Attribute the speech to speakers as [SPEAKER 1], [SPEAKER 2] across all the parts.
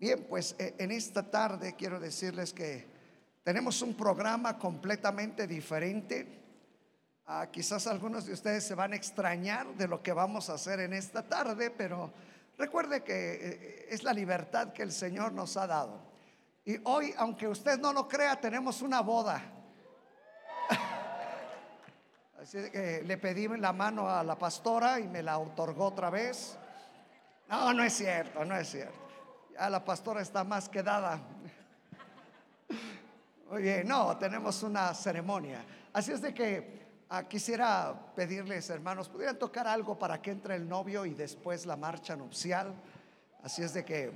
[SPEAKER 1] Bien, pues eh, en esta tarde quiero decirles que tenemos un programa completamente diferente. Ah, quizás algunos de ustedes se van a extrañar de lo que vamos a hacer en esta tarde, pero recuerde que eh, es la libertad que el Señor nos ha dado. Y hoy, aunque usted no lo crea, tenemos una boda. Así que le pedí la mano a la pastora y me la otorgó otra vez. No, no es cierto, no es cierto. La pastora está más quedada. Oye, no, tenemos una ceremonia. Así es de que ah, quisiera pedirles, hermanos, pudieran tocar algo para que entre el novio y después la marcha nupcial. Así es de que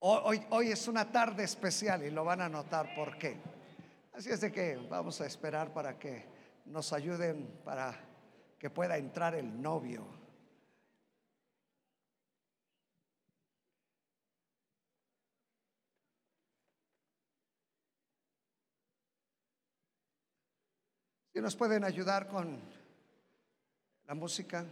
[SPEAKER 1] hoy, hoy es una tarde especial y lo van a notar por qué. Así es de que vamos a esperar para que nos ayuden para que pueda entrar el novio. Si nos pueden ayudar con la música.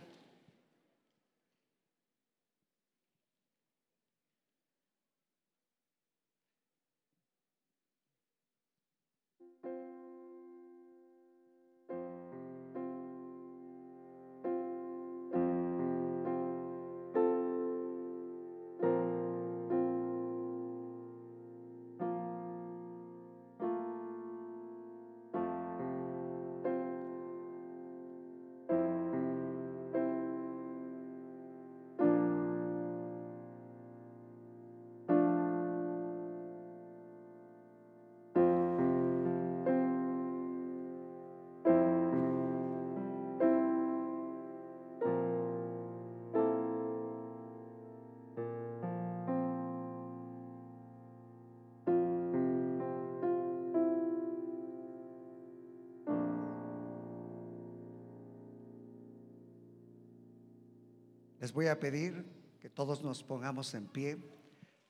[SPEAKER 1] Voy a pedir que todos nos pongamos en pie.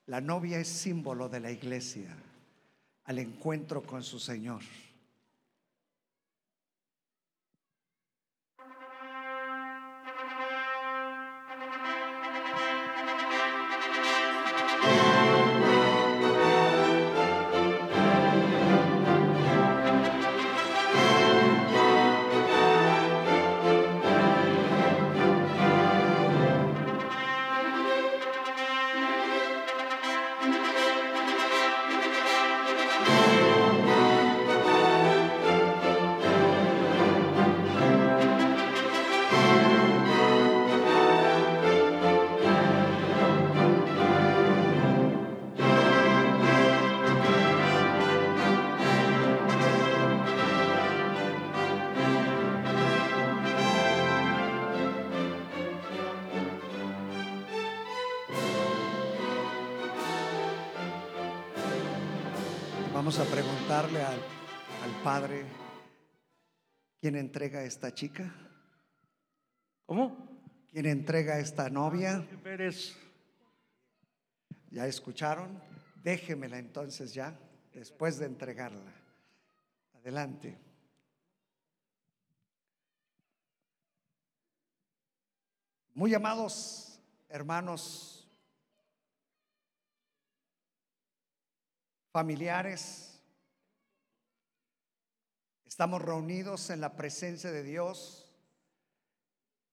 [SPEAKER 1] La novia es símbolo de la iglesia al encuentro con su Señor. Entrega a esta chica?
[SPEAKER 2] ¿Cómo?
[SPEAKER 1] ¿Quién entrega a esta novia? ¿Ya escucharon? Déjemela entonces ya, después de entregarla. Adelante. Muy amados hermanos familiares, estamos reunidos en la presencia de Dios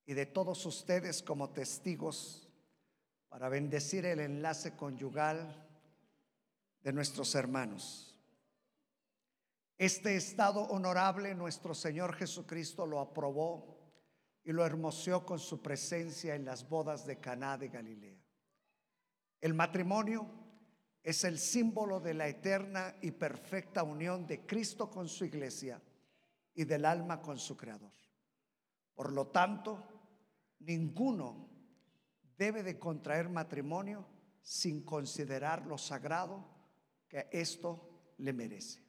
[SPEAKER 1] y de todos ustedes como testigos para bendecir el enlace conyugal de nuestros hermanos. Este estado honorable nuestro Señor Jesucristo lo aprobó y lo hermoseó con su presencia en las bodas de Caná de Galilea. El matrimonio es el símbolo de la eterna y perfecta unión de Cristo con su iglesia y del alma con su Creador. Por lo tanto, ninguno debe de contraer matrimonio sin considerar lo sagrado que esto le merece.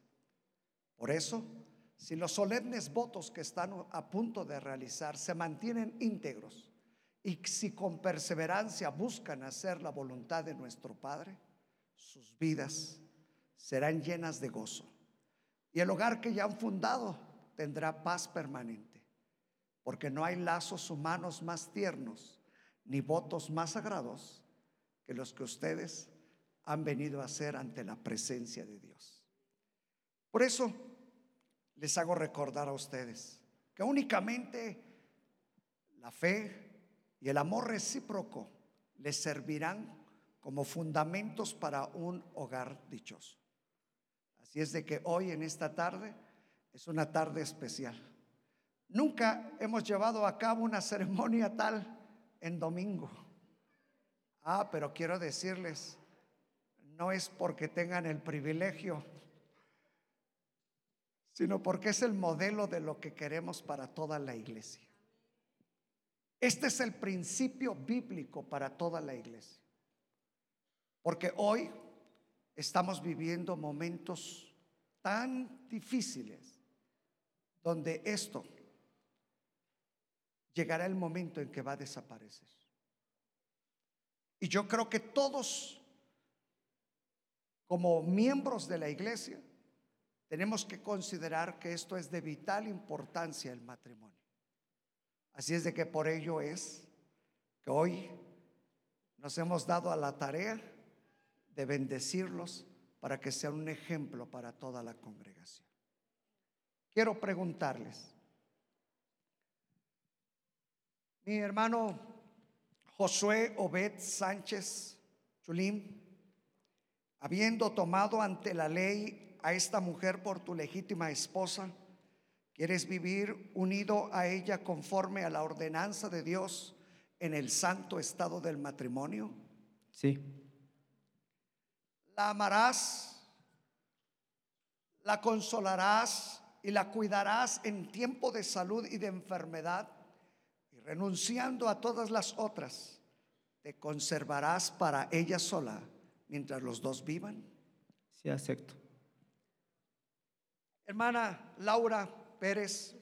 [SPEAKER 1] Por eso, si los solemnes votos que están a punto de realizar se mantienen íntegros y si con perseverancia buscan hacer la voluntad de nuestro Padre, sus vidas serán llenas de gozo. Y el hogar que ya han fundado tendrá paz permanente, porque no hay lazos humanos más tiernos ni votos más sagrados que los que ustedes han venido a hacer ante la presencia de Dios. Por eso les hago recordar a ustedes que únicamente la fe y el amor recíproco les servirán como fundamentos para un hogar dichoso. Así es de que hoy en esta tarde es una tarde especial. Nunca hemos llevado a cabo una ceremonia tal en domingo. Ah, pero quiero decirles, no es porque tengan el privilegio, sino porque es el modelo de lo que queremos para toda la iglesia. Este es el principio bíblico para toda la iglesia. Porque hoy estamos viviendo momentos tan difíciles donde esto llegará el momento en que va a desaparecer. Y yo creo que todos, como miembros de la iglesia, tenemos que considerar que esto es de vital importancia el matrimonio. Así es de que por ello es que hoy nos hemos dado a la tarea de bendecirlos para que sean un ejemplo para toda la congregación. Quiero preguntarles, mi hermano Josué Obed Sánchez Chulim, habiendo tomado ante la ley a esta mujer por tu legítima esposa, ¿Quieres vivir unido a ella conforme a la ordenanza de Dios en el santo estado del matrimonio?
[SPEAKER 2] Sí.
[SPEAKER 1] La amarás, la consolarás y la cuidarás en tiempo de salud y de enfermedad y renunciando a todas las otras, te conservarás para ella sola mientras los dos vivan.
[SPEAKER 2] Sí, acepto.
[SPEAKER 1] Hermana Laura, Pérez,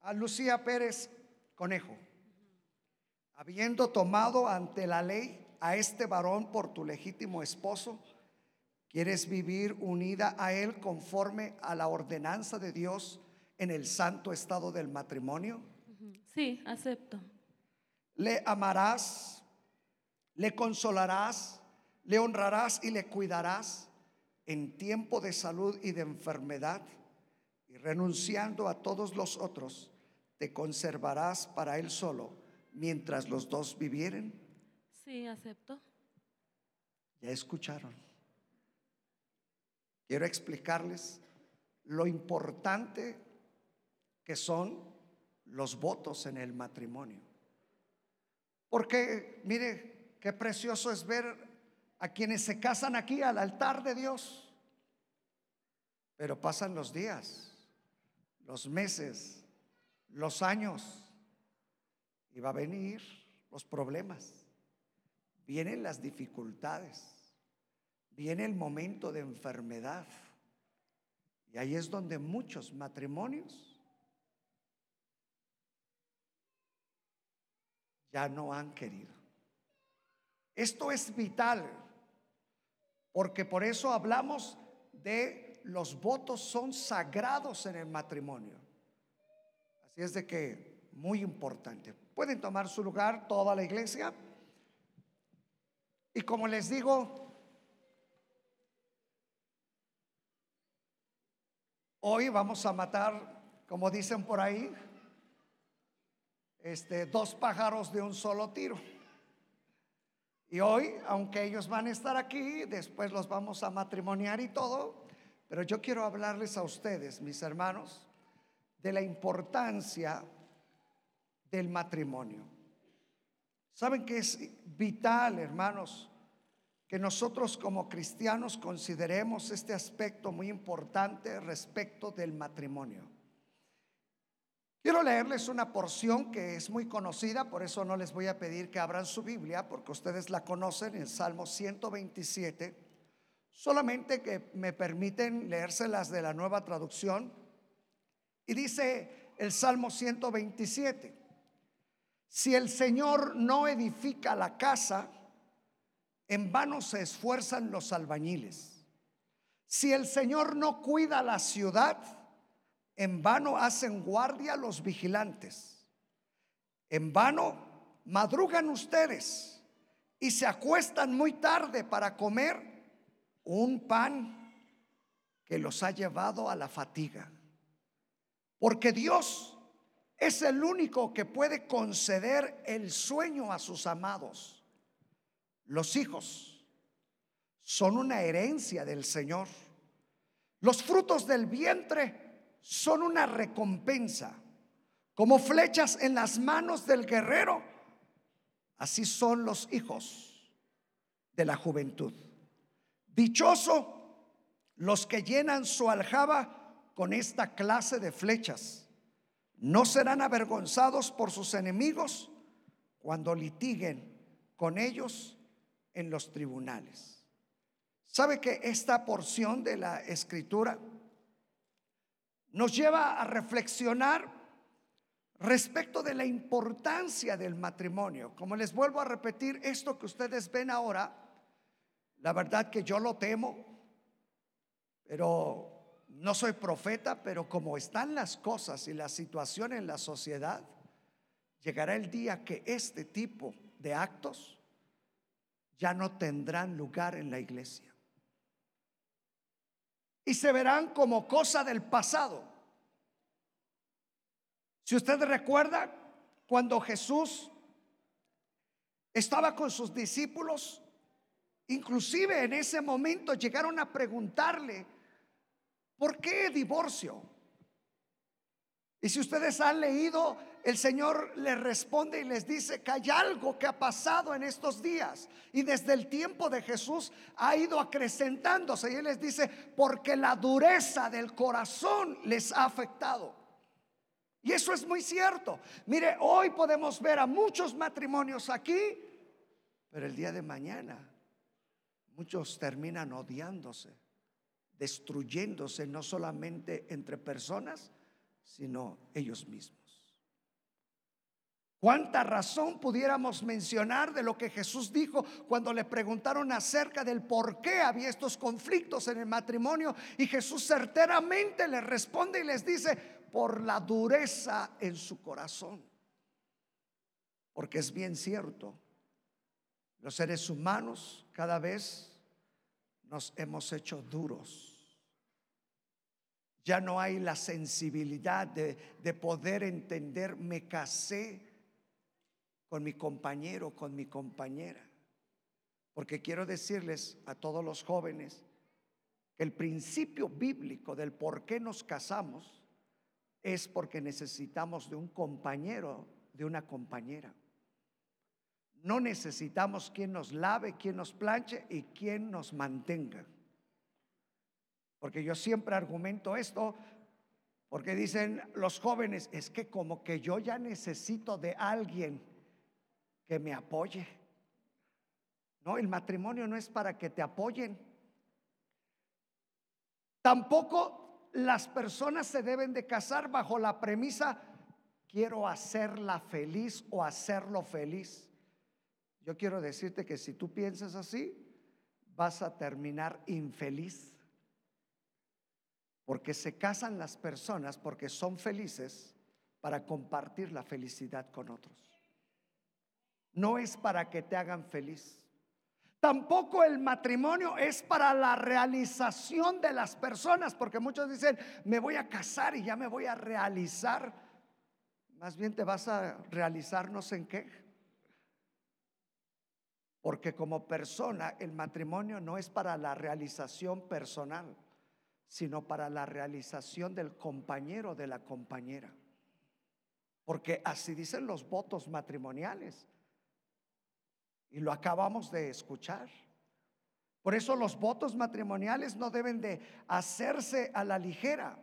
[SPEAKER 1] a Lucía Pérez Conejo, habiendo tomado ante la ley a este varón por tu legítimo esposo, ¿quieres vivir unida a él conforme a la ordenanza de Dios en el santo estado del matrimonio?
[SPEAKER 3] Sí, acepto.
[SPEAKER 1] Le amarás, le consolarás, le honrarás y le cuidarás en tiempo de salud y de enfermedad y renunciando a todos los otros, te conservarás para él solo mientras los dos vivieren.
[SPEAKER 3] Sí, acepto.
[SPEAKER 1] Ya escucharon. Quiero explicarles lo importante que son los votos en el matrimonio. Porque, mire, qué precioso es ver a quienes se casan aquí al altar de Dios. Pero pasan los días los meses, los años, y va a venir los problemas, vienen las dificultades, viene el momento de enfermedad. Y ahí es donde muchos matrimonios ya no han querido. Esto es vital, porque por eso hablamos de los votos son sagrados en el matrimonio. Así es de que, muy importante. Pueden tomar su lugar toda la iglesia. Y como les digo, hoy vamos a matar, como dicen por ahí, este, dos pájaros de un solo tiro. Y hoy, aunque ellos van a estar aquí, después los vamos a matrimoniar y todo, pero yo quiero hablarles a ustedes, mis hermanos, de la importancia del matrimonio. ¿Saben que es vital, hermanos, que nosotros como cristianos consideremos este aspecto muy importante respecto del matrimonio? Quiero leerles una porción que es muy conocida, por eso no les voy a pedir que abran su Biblia, porque ustedes la conocen en Salmo 127 Solamente que me permiten leérselas de la nueva traducción. Y dice el Salmo 127, si el Señor no edifica la casa, en vano se esfuerzan los albañiles. Si el Señor no cuida la ciudad, en vano hacen guardia los vigilantes. En vano madrugan ustedes y se acuestan muy tarde para comer un pan que los ha llevado a la fatiga. Porque Dios es el único que puede conceder el sueño a sus amados. Los hijos son una herencia del Señor. Los frutos del vientre son una recompensa. Como flechas en las manos del guerrero, así son los hijos de la juventud. Dichoso los que llenan su aljaba con esta clase de flechas. No serán avergonzados por sus enemigos cuando litiguen con ellos en los tribunales. ¿Sabe que esta porción de la escritura nos lleva a reflexionar respecto de la importancia del matrimonio? Como les vuelvo a repetir, esto que ustedes ven ahora, la verdad que yo lo temo, pero no soy profeta, pero como están las cosas y la situación en la sociedad, llegará el día que este tipo de actos ya no tendrán lugar en la iglesia. Y se verán como cosa del pasado. Si usted recuerda, cuando Jesús estaba con sus discípulos, inclusive en ese momento llegaron a preguntarle, ¿Por qué divorcio? Y si ustedes han leído, el Señor les responde y les dice que hay algo que ha pasado en estos días. Y desde el tiempo de Jesús ha ido acrecentándose. Y Él les dice, porque la dureza del corazón les ha afectado. Y eso es muy cierto. Mire, hoy podemos ver a muchos matrimonios aquí, pero el día de mañana muchos terminan odiándose destruyéndose no solamente entre personas, sino ellos mismos. ¿Cuánta razón pudiéramos mencionar de lo que Jesús dijo cuando le preguntaron acerca del por qué había estos conflictos en el matrimonio? Y Jesús certeramente les responde y les dice, por la dureza en su corazón. Porque es bien cierto, los seres humanos cada vez nos hemos hecho duros. Ya no hay la sensibilidad de, poder entender, me casé con mi compañero, con mi compañera. Porque quiero decirles a todos los jóvenes que el principio bíblico del por qué nos casamos es porque necesitamos de un compañero, de una compañera. No necesitamos quien nos lave, quien nos planche y quien nos mantenga. Porque yo siempre argumento esto, porque dicen los jóvenes, es que como que yo ya necesito de alguien que me apoye. No, el matrimonio no es para que te apoyen. Tampoco las personas se deben de casar bajo la premisa, quiero hacerla feliz o hacerlo feliz. Yo quiero decirte que si tú piensas así, vas a terminar infeliz. Porque se casan las personas porque son felices para compartir la felicidad con otros. No es para que te hagan feliz. Tampoco el matrimonio es para la realización de las personas, porque muchos dicen, me voy a casar y ya me voy a realizar. Más bien te vas a realizarnos en qué? Porque como persona el matrimonio no es para la realización personal, sino para la realización del compañero de la compañera. Porque así dicen los votos matrimoniales. Y lo acabamos de escuchar. Por eso los votos matrimoniales no deben de hacerse a la ligera.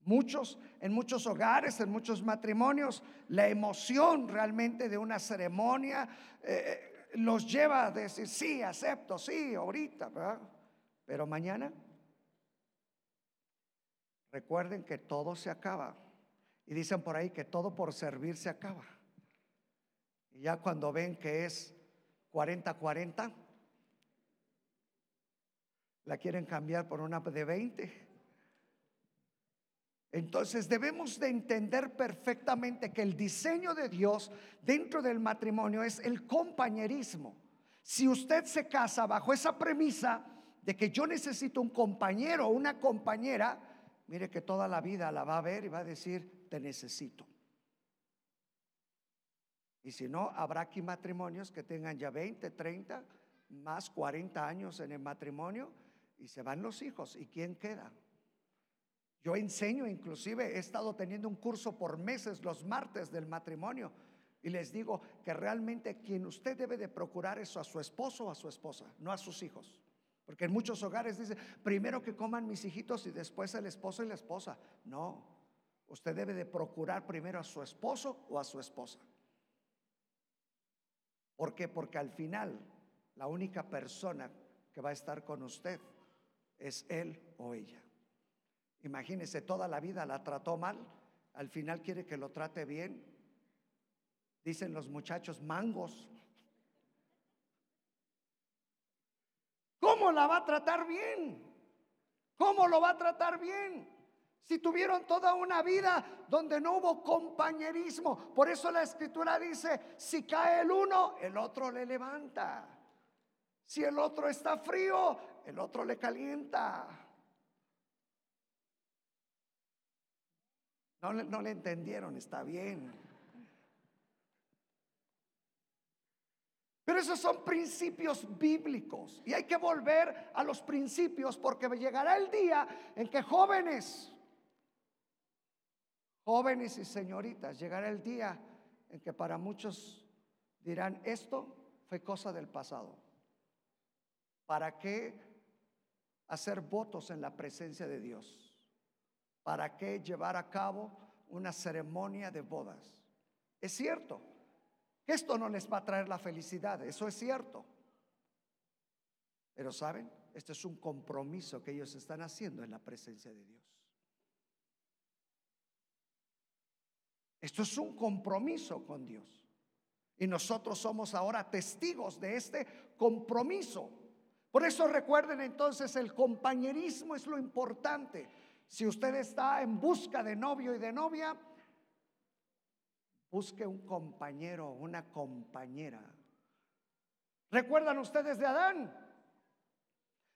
[SPEAKER 1] Muchos, en muchos hogares, en muchos matrimonios, la emoción realmente de una ceremonia eh, los lleva a decir, sí, acepto, sí, ahorita, pero mañana, recuerden que todo se acaba. Y dicen por ahí que todo por servir se acaba. Y ya cuando ven que es 40-40, la quieren cambiar por una de 20. Entonces debemos de entender perfectamente que el diseño de Dios dentro del matrimonio es el compañerismo. Si usted se casa bajo esa premisa de que yo necesito un compañero o una compañera, mire que toda la vida la va a ver y va a decir, te necesito. Y si no, habrá aquí matrimonios que tengan ya 20, 30, más 40 años en el matrimonio y se van los hijos. ¿Y quién queda? Yo enseño, inclusive he estado teniendo un curso por meses los martes del matrimonio y les digo que realmente quien usted debe de procurar es a su esposo o a su esposa, no a sus hijos. Porque en muchos hogares dice, primero que coman mis hijitos y después el esposo y la esposa. No, usted debe de procurar primero a su esposo o a su esposa. ¿Por qué? Porque al final la única persona que va a estar con usted es él o ella. Imagínese, toda la vida la trató mal, al final quiere que lo trate bien. Dicen los muchachos mangos. ¿Cómo la va a tratar bien? ¿Cómo lo va a tratar bien? Si tuvieron toda una vida donde no hubo compañerismo. Por eso la escritura dice, si cae el uno, el otro le levanta. Si el otro está frío, el otro le calienta. No, no le entendieron, está bien. Pero esos son principios bíblicos y hay que volver a los principios porque llegará el día en que jóvenes, jóvenes y señoritas, llegará el día en que para muchos dirán, esto fue cosa del pasado. ¿Para qué hacer votos en la presencia de Dios? ¿Para qué llevar a cabo una ceremonia de bodas? Es cierto que esto no les va a traer la felicidad, eso es cierto. Pero saben, este es un compromiso que ellos están haciendo en la presencia de Dios. Esto es un compromiso con Dios. Y nosotros somos ahora testigos de este compromiso. Por eso recuerden entonces, el compañerismo es lo importante. Si usted está en busca de novio y de novia, busque un compañero, una compañera. ¿Recuerdan ustedes de Adán?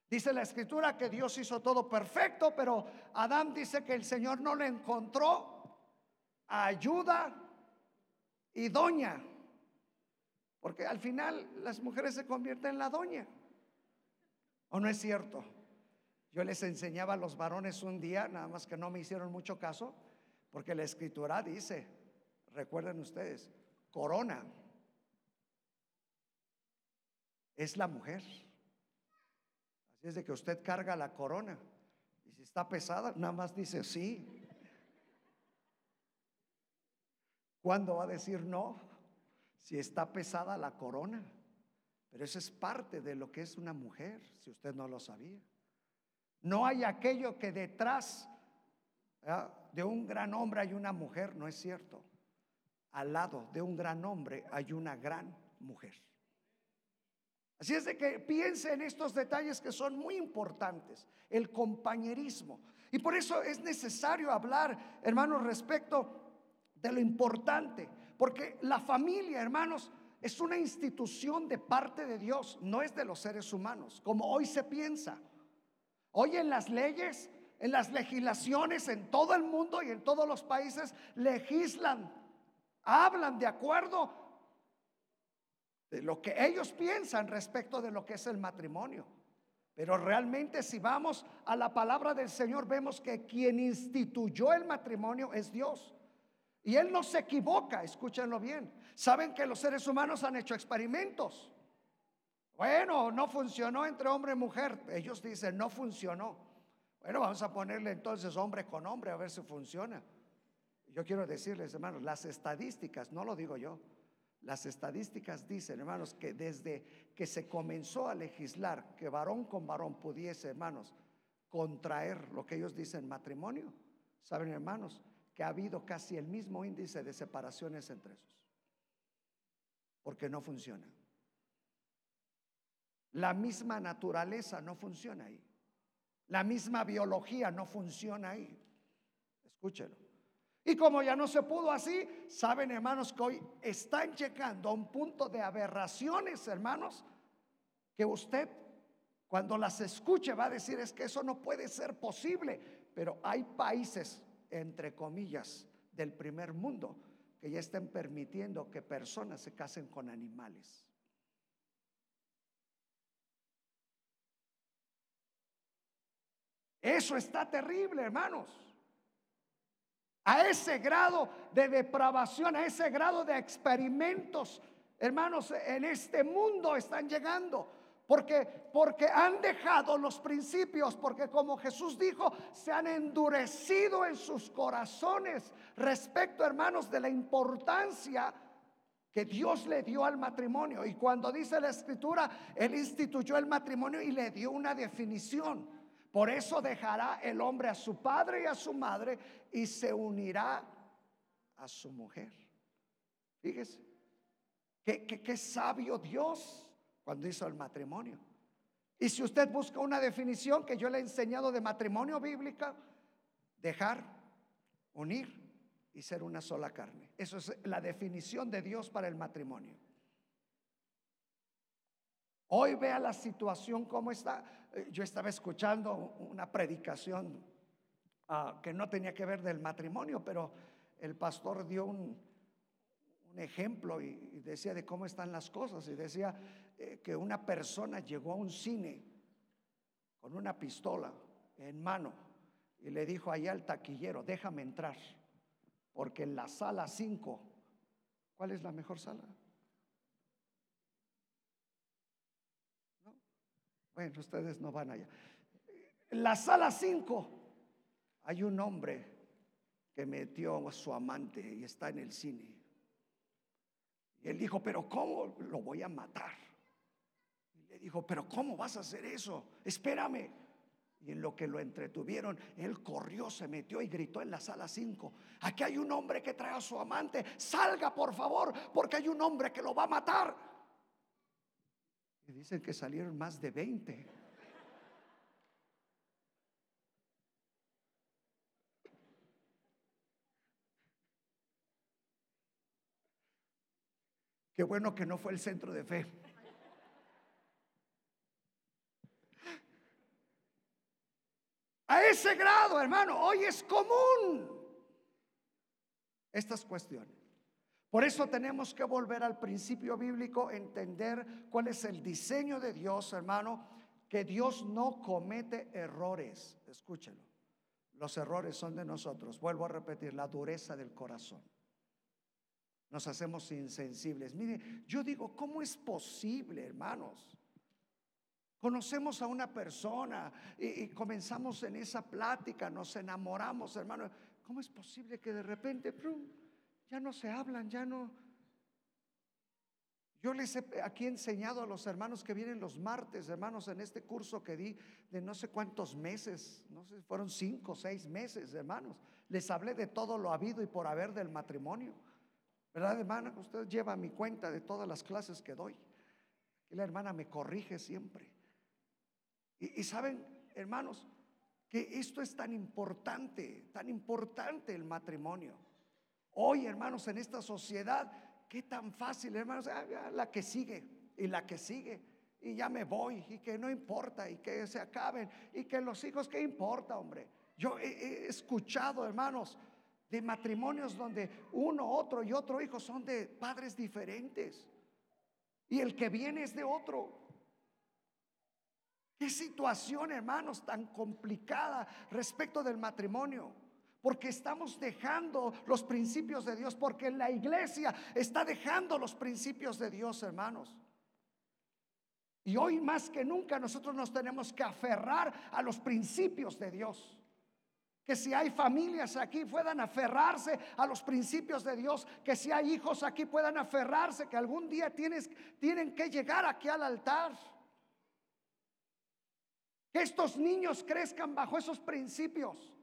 [SPEAKER 1] Dice la escritura que Dios hizo todo perfecto, pero Adán dice que el Señor no le encontró ayuda y doña. Porque al final las mujeres se convierten en la doña. ¿O no es cierto? Yo les enseñaba a los varones un día, nada más que no me hicieron mucho caso, porque la escritura dice, recuerden ustedes, corona es la mujer. Así es de que usted carga la corona. Y si está pesada, nada más dice sí. ¿Cuándo va a decir no? Si está pesada la corona. Pero eso es parte de lo que es una mujer, si usted no lo sabía. No hay aquello que detrás de un gran hombre hay una mujer, no es cierto. Al lado de un gran hombre hay una gran mujer. Así es de que piense en estos detalles que son muy importantes, el compañerismo. Y por eso es necesario hablar, hermanos, respecto de lo importante, porque la familia, hermanos, es una institución de parte de Dios, no es de los seres humanos, como hoy se piensa. Hoy en las leyes, en las legislaciones, en todo el mundo y en todos los países, legislan, hablan de acuerdo de lo que ellos piensan respecto de lo que es el matrimonio. Pero realmente si vamos a la palabra del Señor, vemos que quien instituyó el matrimonio es Dios. Y Él no se equivoca, escúchenlo bien. Saben que los seres humanos han hecho experimentos. Bueno, no funcionó entre hombre y mujer. Ellos dicen, no funcionó. Bueno, vamos a ponerle entonces hombre con hombre a ver si funciona. Yo quiero decirles, hermanos, las estadísticas, no lo digo yo, las estadísticas dicen, hermanos, que desde que se comenzó a legislar que varón con varón pudiese, hermanos, contraer lo que ellos dicen matrimonio, saben, hermanos, que ha habido casi el mismo índice de separaciones entre esos, porque no funciona. La misma naturaleza no funciona ahí. La misma biología no funciona ahí. Escúchelo. Y como ya no se pudo así, saben hermanos que hoy están llegando a un punto de aberraciones, hermanos, que usted cuando las escuche va a decir es que eso no puede ser posible, pero hay países, entre comillas, del primer mundo que ya están permitiendo que personas se casen con animales. Eso está terrible, hermanos a ese grado de depravación, a ese grado de experimentos, hermanos, en este mundo están llegando. Porque, porque han dejado los principios, porque como Jesús dijo, se han endurecido en sus corazones respecto, hermanos, de la importancia que Dios le dio al matrimonio. Y cuando dice la escritura, Él instituyó el matrimonio y le dio una definición. Por eso dejará el hombre a su padre y a su madre y se unirá a su mujer. Fíjese, qué, sabio Dios cuando hizo el matrimonio. Y si usted busca una definición que yo le he enseñado de matrimonio bíblica, dejar, unir y ser una sola carne. Eso es la definición de Dios para el matrimonio. Hoy vea la situación como está. Eh, yo estaba escuchando una predicación ah, que no tenía que ver del matrimonio, pero el pastor dio un, ejemplo y, decía de cómo están las cosas. Y decía eh, que una persona llegó a un cine con una pistola en mano y le dijo allá al taquillero, déjame entrar, porque en la sala 5, ¿cuál es la mejor sala? Bueno, ustedes no van allá. En la sala 5 hay un hombre que metió a su amante y está en el cine. Él dijo, pero ¿cómo lo voy a matar? Y le dijo, pero ¿cómo vas a hacer eso? Espérame. Y en lo que lo entretuvieron, él corrió, se metió y gritó en la sala 5, aquí hay un hombre que trae a su amante, salga por favor, porque hay un hombre que lo va a matar. Y dicen que salieron más de 20. Qué bueno que no fue el centro de fe. A ese grado, hermano, hoy es común estas cuestiones. Por eso tenemos que volver al principio bíblico, entender cuál es el diseño de Dios, hermano, que Dios no comete errores. Escúchelo. Los errores son de nosotros. Vuelvo a repetir, la dureza del corazón. Nos hacemos insensibles. Mire, yo digo, ¿cómo es posible, hermanos? Conocemos a una persona y, comenzamos en esa plática, nos enamoramos, hermano. ¿Cómo es posible que de repente, ya no se hablan, ya no. Yo les he aquí enseñado a los hermanos que vienen los martes, hermanos, en este curso que di de no sé cuántos meses, no sé, fueron cinco o seis meses, hermanos. Les hablé de todo lo habido y por haber del matrimonio. ¿Verdad, hermana? Usted lleva mi cuenta de todas las clases que doy. Y la hermana me corrige siempre. Y, y saben, hermanos, que esto es tan importante, tan importante el matrimonio. Hoy, hermanos, en esta sociedad, qué tan fácil, hermanos, ah, la que sigue y la que sigue. Y ya me voy y que no importa y que se acaben y que los hijos, ¿qué importa, hombre? Yo he, escuchado, hermanos, de matrimonios donde uno, otro y otro hijo son de padres diferentes. Y el que viene es de otro. Qué situación, hermanos, tan complicada respecto del matrimonio porque estamos dejando los principios de Dios, porque la iglesia está dejando los principios de Dios, hermanos. Y hoy más que nunca nosotros nos tenemos que aferrar a los principios de Dios. Que si hay familias aquí puedan aferrarse a los principios de Dios. Que si hay hijos aquí puedan aferrarse. Que algún día tienen que llegar aquí al altar. Que estos niños crezcan bajo esos principios.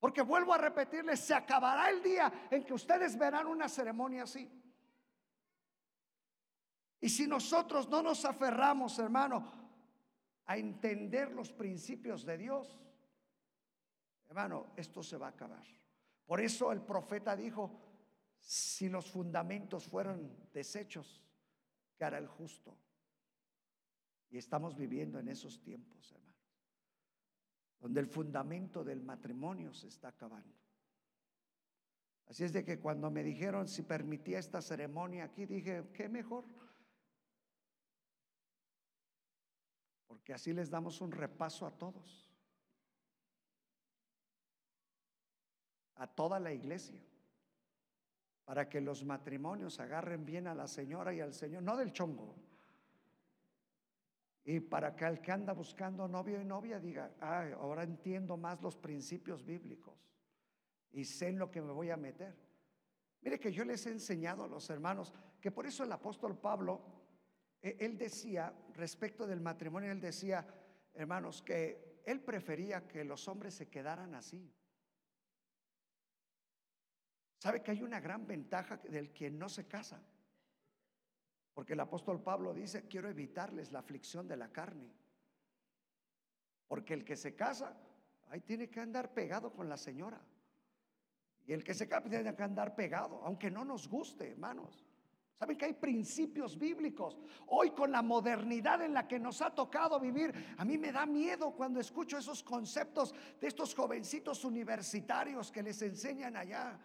[SPEAKER 1] Porque vuelvo a repetirles, se acabará el día en que ustedes verán una ceremonia así. Y si nosotros no nos aferramos, hermano, a entender los principios de Dios, Hermano, esto se va a acabar. Por eso el profeta dijo, si los fundamentos fueron deshechos, ¿qué hará el justo? Y estamos viviendo en esos tiempos, hermano, donde el fundamento del matrimonio se está acabando. Así es de que cuando me dijeron si permitía esta ceremonia aquí, dije, qué mejor. Porque así les damos un repaso a todos. A toda la iglesia. Para que los matrimonios agarren bien a la señora y al señor, no del chongo. Y para que el que anda buscando novio y novia diga, ay, ahora entiendo más los principios bíblicos y sé en lo que me voy a meter. Mire que yo les he enseñado a los hermanos que por eso el apóstol Pablo, e, él decía, respecto del matrimonio, él decía, hermanos, que él prefería que los hombres se quedaran así. ¿Sabe que hay una gran ventaja del quien no se casa? Porque el apóstol Pablo dice, quiero evitarles la aflicción de la carne. Porque el que se casa, ahí tiene que andar pegado con la señora. Y el que se casa tiene que andar pegado, aunque no nos guste, hermanos. Saben que hay principios bíblicos. Hoy con la modernidad en la que nos ha tocado vivir, a mí me da miedo cuando escucho esos conceptos de estos jovencitos universitarios que les enseñan allá.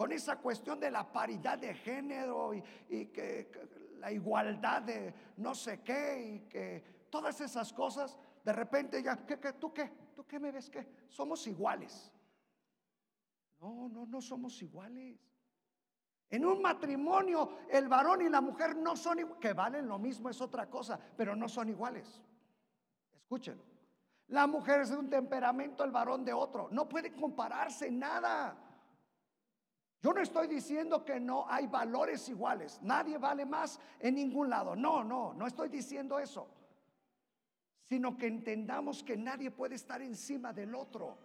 [SPEAKER 1] Con esa cuestión de la paridad de género y, que, la igualdad de no sé qué y que todas esas cosas, de repente ya, ¿qué, qué, tú qué? ¿Tú qué me ves qué? Somos iguales. No, no, no somos iguales. En un matrimonio el varón y la mujer no son iguales, que valen lo mismo es otra cosa, pero no son iguales. Escúchenlo. La mujer es de un temperamento, el varón de otro. No puede compararse nada. Yo no estoy diciendo que no hay valores iguales. Nadie vale más en ningún lado. No, no, no estoy diciendo eso. Sino que entendamos que nadie puede estar encima del otro.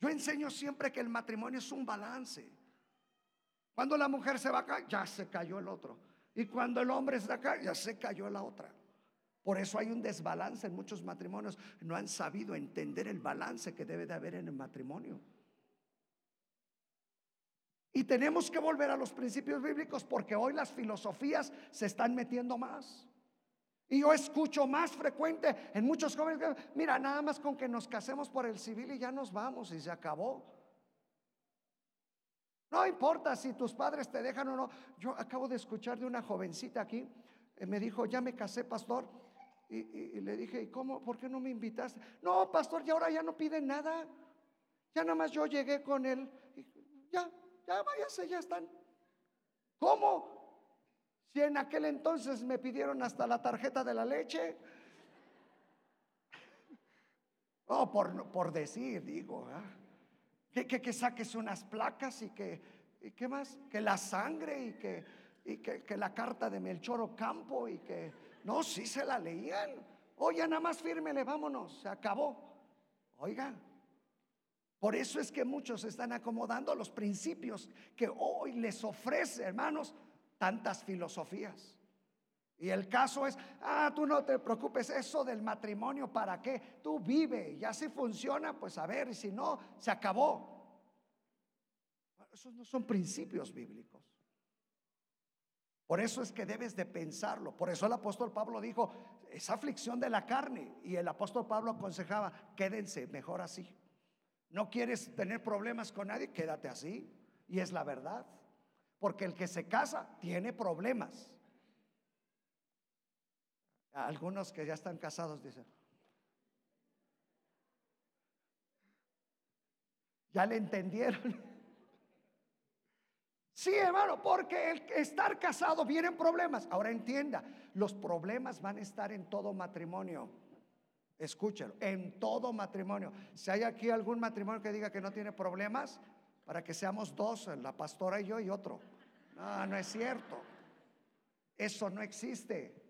[SPEAKER 1] Yo enseño siempre que el matrimonio es un balance. Cuando la mujer se va acá, ya se cayó el otro. Y cuando el hombre está acá, ya se cayó la otra. Por eso hay un desbalance en muchos matrimonios. No han sabido entender el balance que debe de haber en el matrimonio. Y tenemos que volver a los principios bíblicos porque hoy las filosofías se están metiendo más. Y yo escucho más frecuente en muchos jóvenes, mira, nada más con que nos casemos por el civil y ya nos vamos y se acabó. No importa si tus padres te dejan o no. Yo acabo de escuchar de una jovencita aquí, eh, me dijo, ya me casé, pastor. Y, le dije, ¿y cómo? ¿Por qué no me invitaste? No, pastor, y ahora ya no piden nada. Ya nada más yo llegué con él. ya, ya váyase, ya están. ¿Cómo? Si en aquel entonces me pidieron hasta la tarjeta de la leche. Oh, por, por decir, digo, que, que, saques unas placas y que, y qué más, que la sangre y que, y que, que la carta de Melchor Campo y que, no, sí se la leían. Oye, nada más fírmele, vámonos, se acabó. Oiga, por eso es que muchos están acomodando los principios que hoy les ofrece, hermanos, tantas filosofías. Y el caso es, ah, tú no te preocupes, eso del matrimonio, ¿para qué? Tú vive, ya si funciona, pues a ver, y si no, se acabó. Esos no son principios bíblicos. Por eso es que debes de pensarlo. Por eso el apóstol Pablo dijo, esa aflicción de la carne. Y el apóstol Pablo aconsejaba, quédense mejor así. No quieres tener problemas con nadie, quédate así. Y es la verdad. Porque el que se casa tiene problemas. Algunos que ya están casados dicen, ¿ya le entendieron? Sí, hermano, porque el estar casado vienen problemas. Ahora entienda, los problemas van a estar en todo matrimonio. Escúchalo, en todo matrimonio. Si hay aquí algún matrimonio que diga que no tiene problemas, para que seamos dos, la pastora y yo y otro. No, no es cierto. Eso no existe.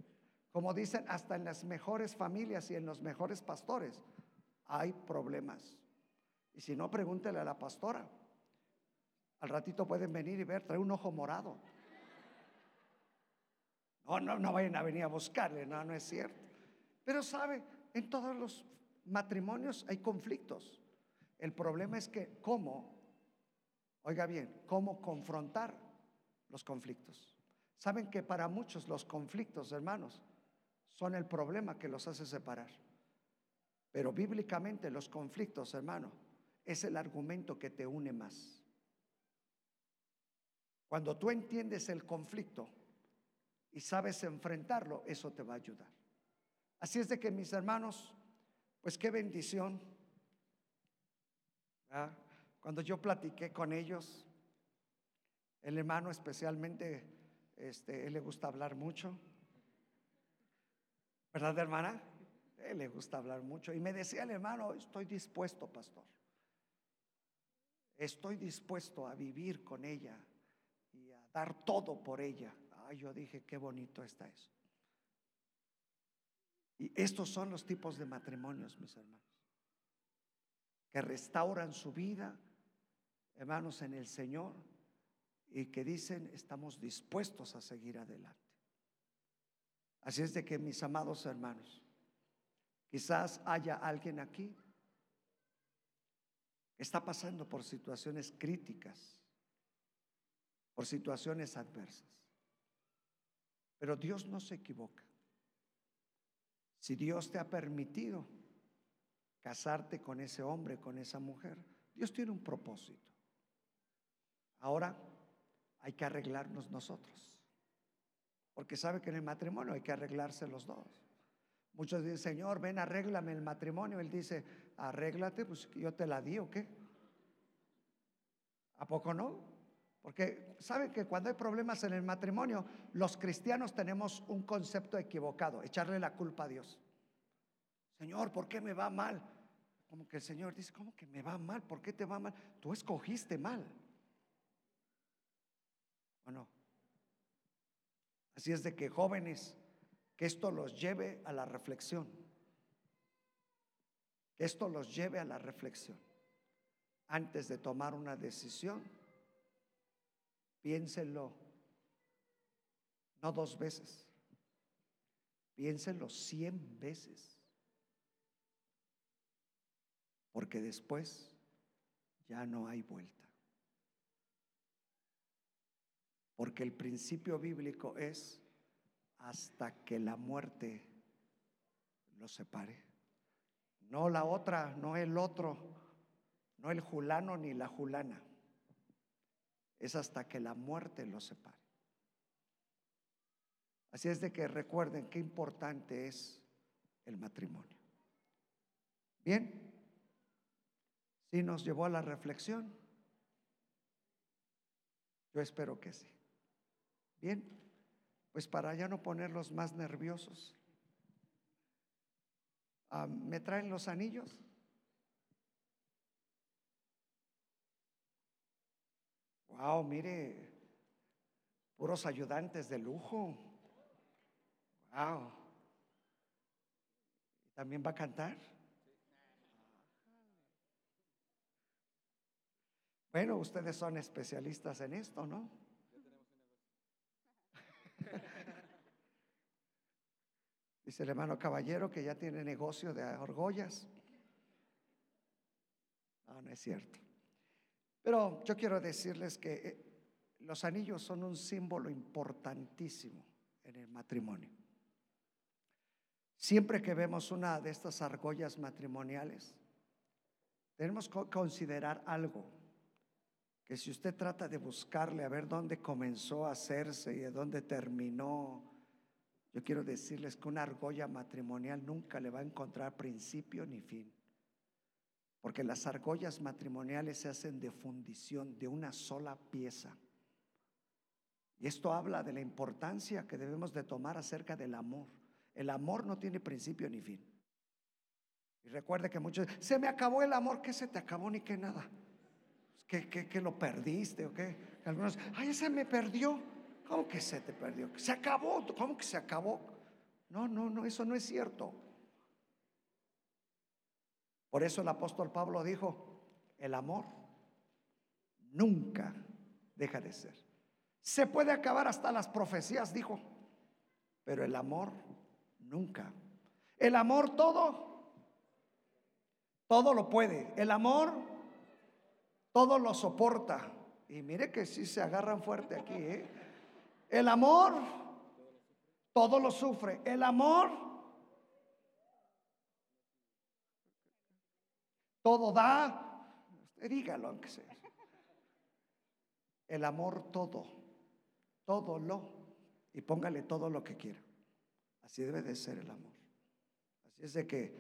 [SPEAKER 1] Como dicen, hasta en las mejores familias y en los mejores pastores hay problemas. Y si no, pregúntele a la pastora. Al ratito pueden venir y ver, trae un ojo morado. No, no, no vayan a venir a buscarle, no, no es cierto. Pero sabe, en todos los matrimonios hay conflictos. El problema es que cómo, oiga bien, cómo confrontar los conflictos. Saben que para muchos los conflictos, hermanos, son el problema que los hace separar. Pero bíblicamente los conflictos, hermano, es el argumento que te une más. Cuando tú entiendes el conflicto y sabes enfrentarlo, eso te va a ayudar. Así es de que mis hermanos, pues qué bendición. Cuando yo platiqué con ellos, el hermano especialmente, este, él le gusta hablar mucho. ¿Verdad, hermana? Él le gusta hablar mucho. Y me decía el hermano, estoy dispuesto, pastor. Estoy dispuesto a vivir con ella y a dar todo por ella. Ay, yo dije, qué bonito está eso. Y estos son los tipos de matrimonios, mis hermanos, que restauran su vida, hermanos, en el Señor y que dicen, estamos dispuestos a seguir adelante. Así es de que, mis amados hermanos, quizás haya alguien aquí que está pasando por situaciones críticas, por situaciones adversas. Pero Dios no se equivoca. Si Dios te ha permitido casarte con ese hombre, con esa mujer, Dios tiene un propósito. Ahora hay que arreglarnos nosotros. Porque sabe que en el matrimonio hay que arreglarse los dos. Muchos dicen, Señor, ven, arréglame el matrimonio. Él dice, arréglate, pues yo te la di o qué. ¿A poco no? Porque saben que cuando hay problemas en el matrimonio, los cristianos tenemos un concepto equivocado, echarle la culpa a Dios. Señor, ¿por qué me va mal? Como que el Señor dice, ¿cómo que me va mal? ¿Por qué te va mal? Tú escogiste mal. ¿O no? Así es de que jóvenes, que esto los lleve a la reflexión. Que esto los lleve a la reflexión. Antes de tomar una decisión, Piénsenlo, no dos veces, piénsenlo cien veces, porque después ya no hay vuelta. Porque el principio bíblico es hasta que la muerte los separe. No la otra, no el otro, no el julano ni la julana es hasta que la muerte los separe. Así es de que recuerden qué importante es el matrimonio. Bien, si nos llevó a la reflexión, yo espero que sí. Bien, pues para ya no ponerlos más nerviosos, ah, ¿me traen los anillos? Wow, mire, puros ayudantes de lujo. Wow. ¿También va a cantar? Bueno, ustedes son especialistas en esto, ¿no? Dice el hermano caballero que ya tiene negocio de argollas. No, no es cierto. Pero yo quiero decirles que eh, los anillos son un símbolo importantísimo en el matrimonio. Siempre que vemos una de estas argollas matrimoniales, tenemos que considerar algo, que si usted trata de buscarle a ver dónde comenzó a hacerse y a dónde terminó, yo quiero decirles que una argolla matrimonial nunca le va a encontrar principio ni fin. Porque las argollas matrimoniales se hacen de fundición de una sola pieza. Y esto habla de la importancia que debemos de tomar acerca del amor. El amor no tiene principio ni fin. Y recuerde que muchos, se me acabó el amor, ¿qué se te acabó ni qué nada? ¿Qué, qué, lo perdiste o qué? Algunos, ay, se me perdió. ¿Cómo que se te perdió? Se acabó, ¿cómo que se acabó? No, no, no, eso no es cierto. Por eso el apóstol Pablo dijo, el amor nunca deja de ser. Se puede acabar hasta las profecías, dijo, pero el amor nunca. El amor todo, todo lo puede. El amor todo lo soporta. Y mire que sí se agarran fuerte aquí. ¿eh? El amor todo lo sufre. El amor todo da. Dígalo aunque sea. El amor todo, todo lo. Y póngale todo lo que quiera. Así debe de ser el amor. Así es de que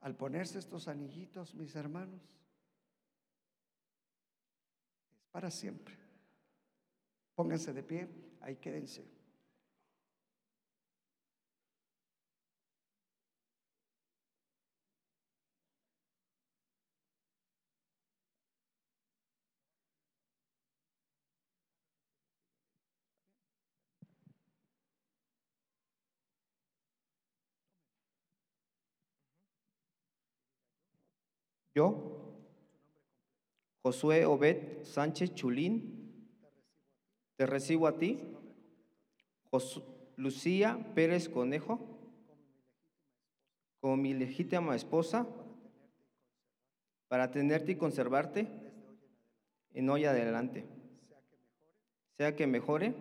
[SPEAKER 1] al ponerse estos anillitos, mis hermanos, es para siempre. Pónganse de pie, ahí quédense.
[SPEAKER 2] Yo, Josué Obed Sánchez Chulín, te recibo a ti, Lucía Pérez Conejo, como mi legítima esposa, para tenerte y conservarte en hoy adelante, sea que mejore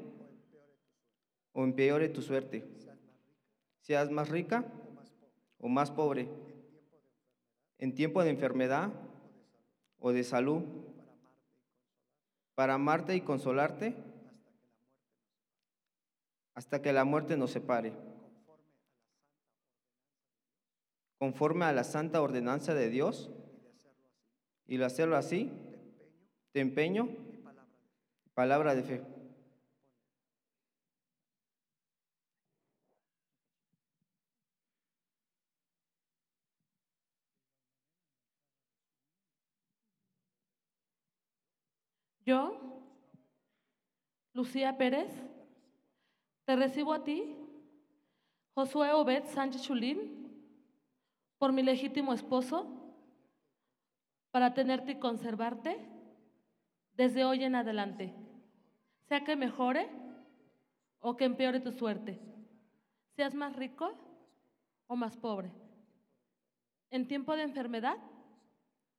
[SPEAKER 2] o empeore tu suerte, seas más rica o más pobre en tiempo de enfermedad o de salud, para amarte y consolarte hasta que la muerte nos separe. Conforme a la santa ordenanza de Dios, y de hacerlo así, te empeño palabra de fe.
[SPEAKER 3] Yo, Lucía Pérez, te recibo a ti, Josué Obed Sánchez Chulín, por mi legítimo esposo, para tenerte y conservarte desde hoy en adelante, sea que mejore o que empeore tu suerte, seas más rico o más pobre, en tiempo de enfermedad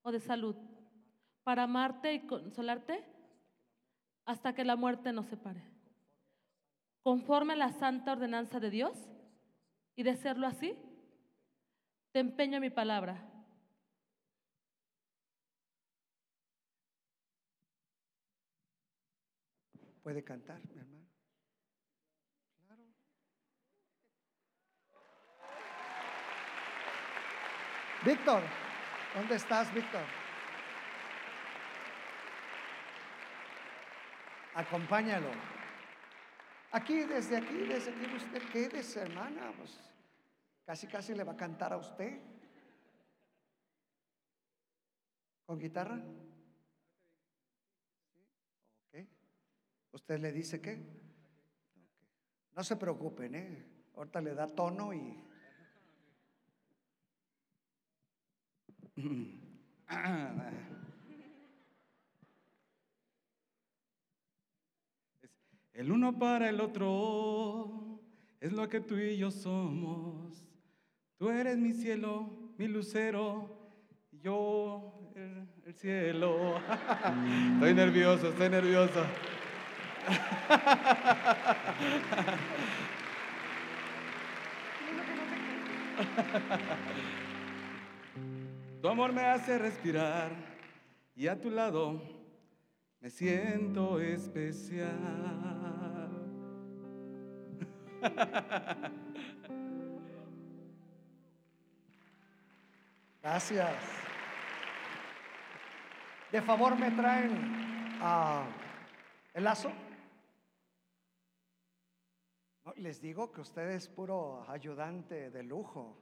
[SPEAKER 3] o de salud, para amarte y consolarte hasta que la muerte nos separe. Conforme a la santa ordenanza de Dios, y de serlo así, te empeño mi palabra.
[SPEAKER 1] ¿Puede cantar, mi hermano? Claro. Víctor, ¿dónde estás, Víctor? Acompáñalo. Aquí, desde aquí, desde aquí, usted quédese, hermana. Pues casi, casi le va a cantar a usted. ¿Con guitarra? Ok. ¿Usted le dice qué? No se preocupen, ¿eh? Ahorita le da tono y...
[SPEAKER 4] El uno para el otro es lo que tú y yo somos. Tú eres mi cielo, mi lucero, y yo el, el cielo. estoy nervioso, estoy nervioso. Tu amor me hace respirar y a tu lado me siento especial.
[SPEAKER 1] Gracias. De favor me traen ah, el lazo. Les digo que usted es puro ayudante de lujo.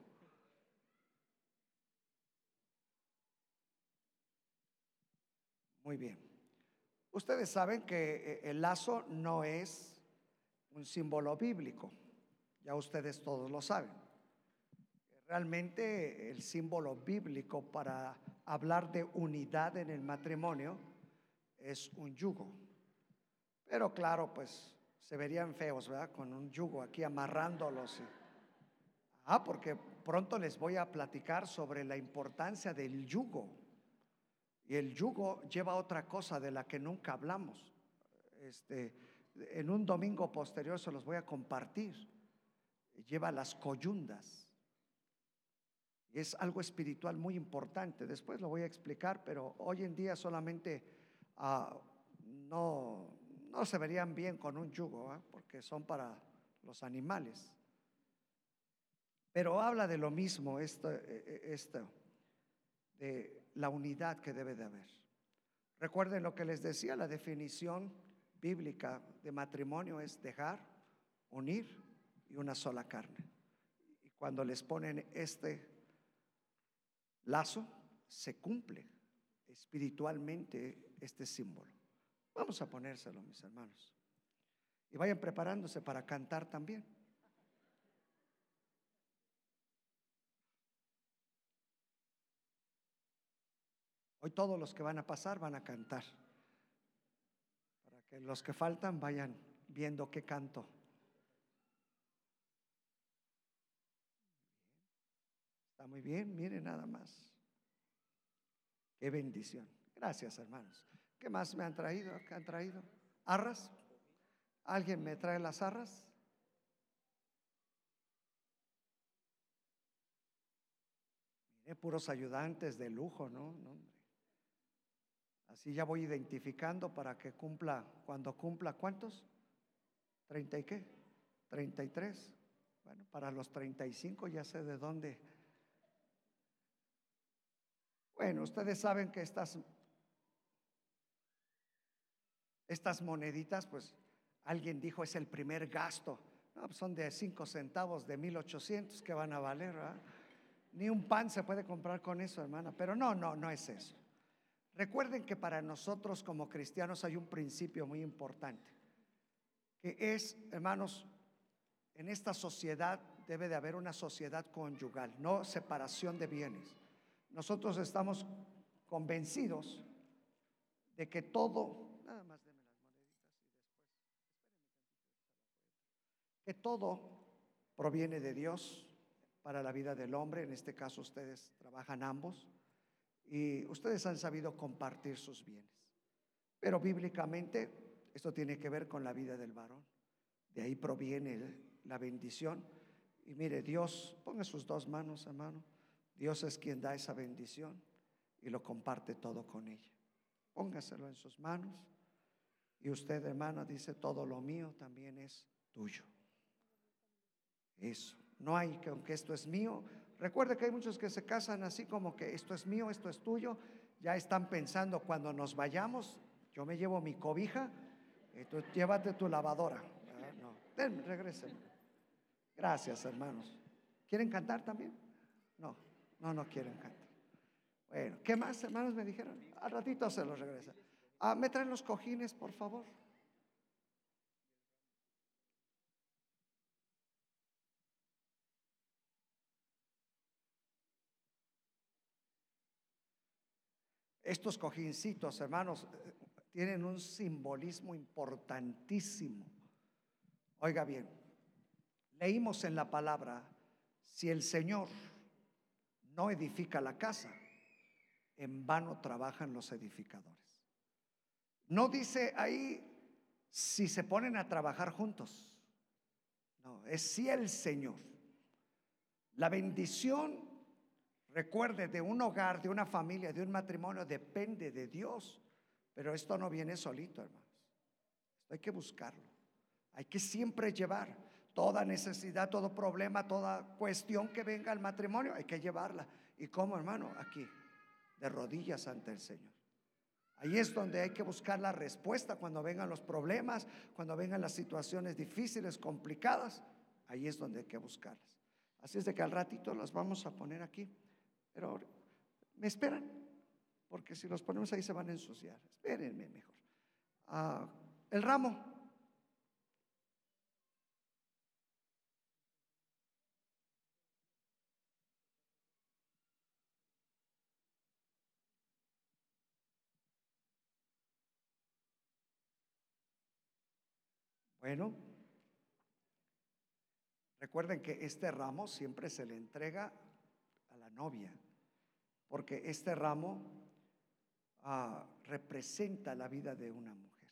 [SPEAKER 1] Muy bien. Ustedes saben que eh, el lazo no es un símbolo bíblico. Ya ustedes todos lo saben. Realmente el símbolo bíblico para hablar de unidad en el matrimonio es un yugo. Pero claro, pues se verían feos, ¿verdad? Con un yugo aquí amarrándolos. Ah, porque pronto les voy a platicar sobre la importancia del yugo. Y el yugo lleva otra cosa de la que nunca hablamos. Este, en un domingo posterior se los voy a compartir. Lleva las coyundas. Es algo espiritual muy importante. Después lo voy a explicar, pero hoy en día solamente ah, no, no se verían bien con un yugo, ¿ah? porque son para los animales. Pero habla de lo mismo, esto, e, e, esto, de la unidad que debe de haber. Recuerden lo que les decía, la definición bíblica de matrimonio es dejar, unir y una sola carne. Y cuando les ponen este lazo, se cumple espiritualmente este símbolo. Vamos a ponérselo, mis hermanos. Y vayan preparándose para cantar también. Hoy todos los que van a pasar van a cantar. Para que los que faltan vayan viendo qué canto. Está muy bien, miren nada más. Qué bendición. Gracias, hermanos. ¿Qué más me han traído? ¿Qué han traído? ¿Arras? ¿Alguien me trae las arras? Mire, puros ayudantes de lujo, no Así ya voy identificando para que cumpla, cuando cumpla, ¿cuántos? ¿Treinta y qué? ¿Treinta y tres? Bueno, para los treinta y cinco ya sé de dónde. Bueno, ustedes saben que estas, estas moneditas, pues alguien dijo es el primer gasto. No, pues, son de cinco centavos de mil ochocientos que van a valer, ¿verdad? Ni un pan se puede comprar con eso, hermana. Pero no, no, no es eso. Recuerden que para nosotros como cristianos hay un principio muy importante, que es, hermanos, en esta sociedad debe de haber una sociedad conyugal, no separación de bienes. Nosotros estamos convencidos de que todo, nada más denme las moneditas y después, que todo proviene de Dios para la vida del hombre, en este caso ustedes trabajan ambos y ustedes han sabido compartir sus bienes. Pero bíblicamente esto tiene que ver con la vida del varón. De ahí proviene la bendición. Y mire, Dios, ponga sus dos manos, hermano. Dios es quien da esa bendición y lo comparte todo con ella. Póngaselo en sus manos. Y usted, hermano, dice, todo lo mío también es tuyo. Eso. No hay que, aunque esto es mío, Recuerde que hay muchos que se casan así como que esto es mío, esto es tuyo. Ya están pensando cuando nos vayamos, yo me llevo mi cobija, y tú llévate tu lavadora. Ah, no, regresen. Gracias, hermanos. ¿Quieren cantar también? No, no, no quieren cantar. Bueno, ¿qué más, hermanos, me dijeron? Al ratito se los regresa. Ah, ¿Me traen los cojines, por favor? Estos cojincitos, hermanos, tienen un simbolismo importantísimo. Oiga bien, leímos en la palabra, si el Señor no edifica la casa, en vano trabajan los edificadores. No dice ahí si se ponen a trabajar juntos. No, es si el Señor. La bendición Recuerde, de un hogar, de una familia, de un matrimonio, depende de Dios. Pero esto no viene solito, hermanos. Hay que buscarlo. Hay que siempre llevar toda necesidad, todo problema, toda cuestión que venga al matrimonio, hay que llevarla. ¿Y cómo, hermano? Aquí, de rodillas ante el Señor. Ahí es donde hay que buscar la respuesta cuando vengan los problemas, cuando vengan las situaciones difíciles, complicadas. Ahí es donde hay que buscarlas. Así es de que al ratito las vamos a poner aquí. Pero me esperan, porque si los ponemos ahí se van a ensuciar. Espérenme mejor. Ah, el ramo. Bueno, Recuerden que este ramo siempre se le entrega novia, porque este ramo ah, representa la vida de una mujer.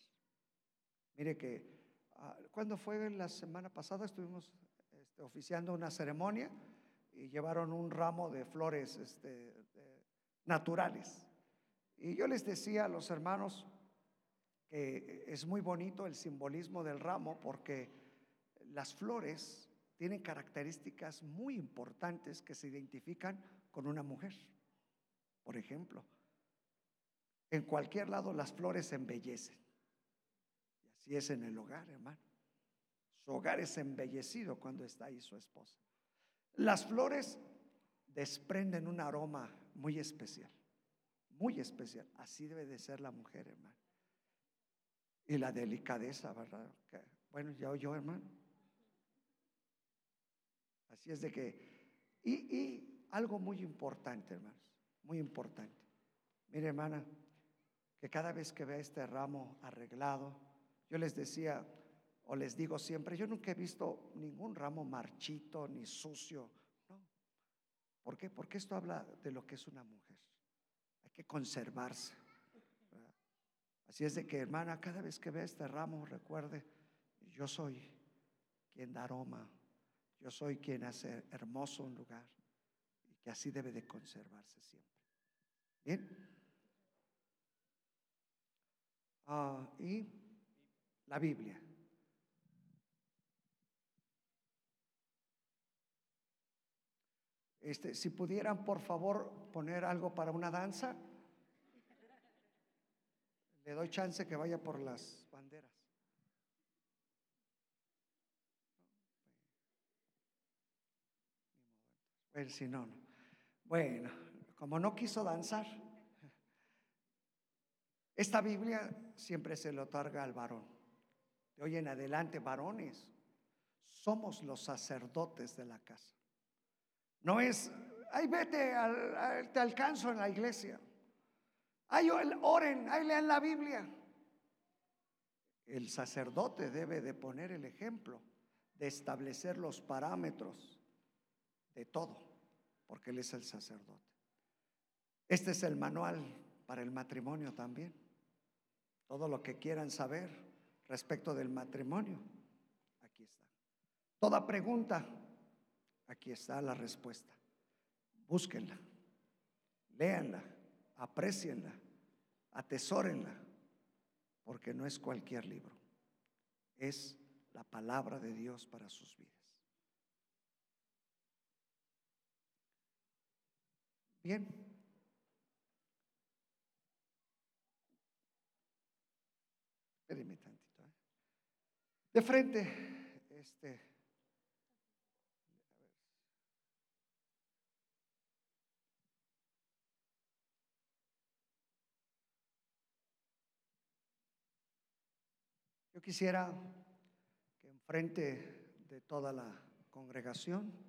[SPEAKER 1] Mire que ah, cuando fue la semana pasada estuvimos este, oficiando una ceremonia y llevaron un ramo de flores este, naturales. Y yo les decía a los hermanos que es muy bonito el simbolismo del ramo porque las flores tienen características muy importantes que se identifican con una mujer. Por ejemplo, en cualquier lado las flores embellecen. Y así es en el hogar, hermano. Su hogar es embellecido cuando está ahí su esposa. Las flores desprenden un aroma muy especial, muy especial. Así debe de ser la mujer, hermano. Y la delicadeza, ¿verdad? Bueno, ya oyó, hermano. Así es de que, y, y algo muy importante, hermanos, muy importante. Mire, hermana, que cada vez que vea este ramo arreglado, yo les decía, o les digo siempre, yo nunca he visto ningún ramo marchito ni sucio, no. ¿Por qué? Porque esto habla de lo que es una mujer. Hay que conservarse. Así es de que, hermana, cada vez que vea este ramo, recuerde, yo soy quien da aroma, yo soy quien hace hermoso un lugar y que así debe de conservarse siempre. Bien. Ah, y la Biblia. Este, si pudieran, por favor, poner algo para una danza. Le doy chance que vaya por las banderas. Bueno, si no, no. Bueno, como no quiso danzar, esta Biblia siempre se le otorga al varón. De hoy en adelante, varones, somos los sacerdotes de la casa. No es, ay, vete, al- te alcanzo en la iglesia. Ay, oren, ay, lean la Biblia. El sacerdote debe de poner el ejemplo, de establecer los parámetros de todo, porque él es el sacerdote. Este es el manual para el matrimonio también. Todo lo que quieran saber respecto del matrimonio, aquí está. Toda pregunta, aquí está la respuesta. Búsquenla, léanla, aprecienla, atesórenla, porque no es cualquier libro, es la palabra de Dios para sus vidas. Bien. Espérenme tantito. ¿eh? De frente, este. Yo quisiera que enfrente de toda la congregación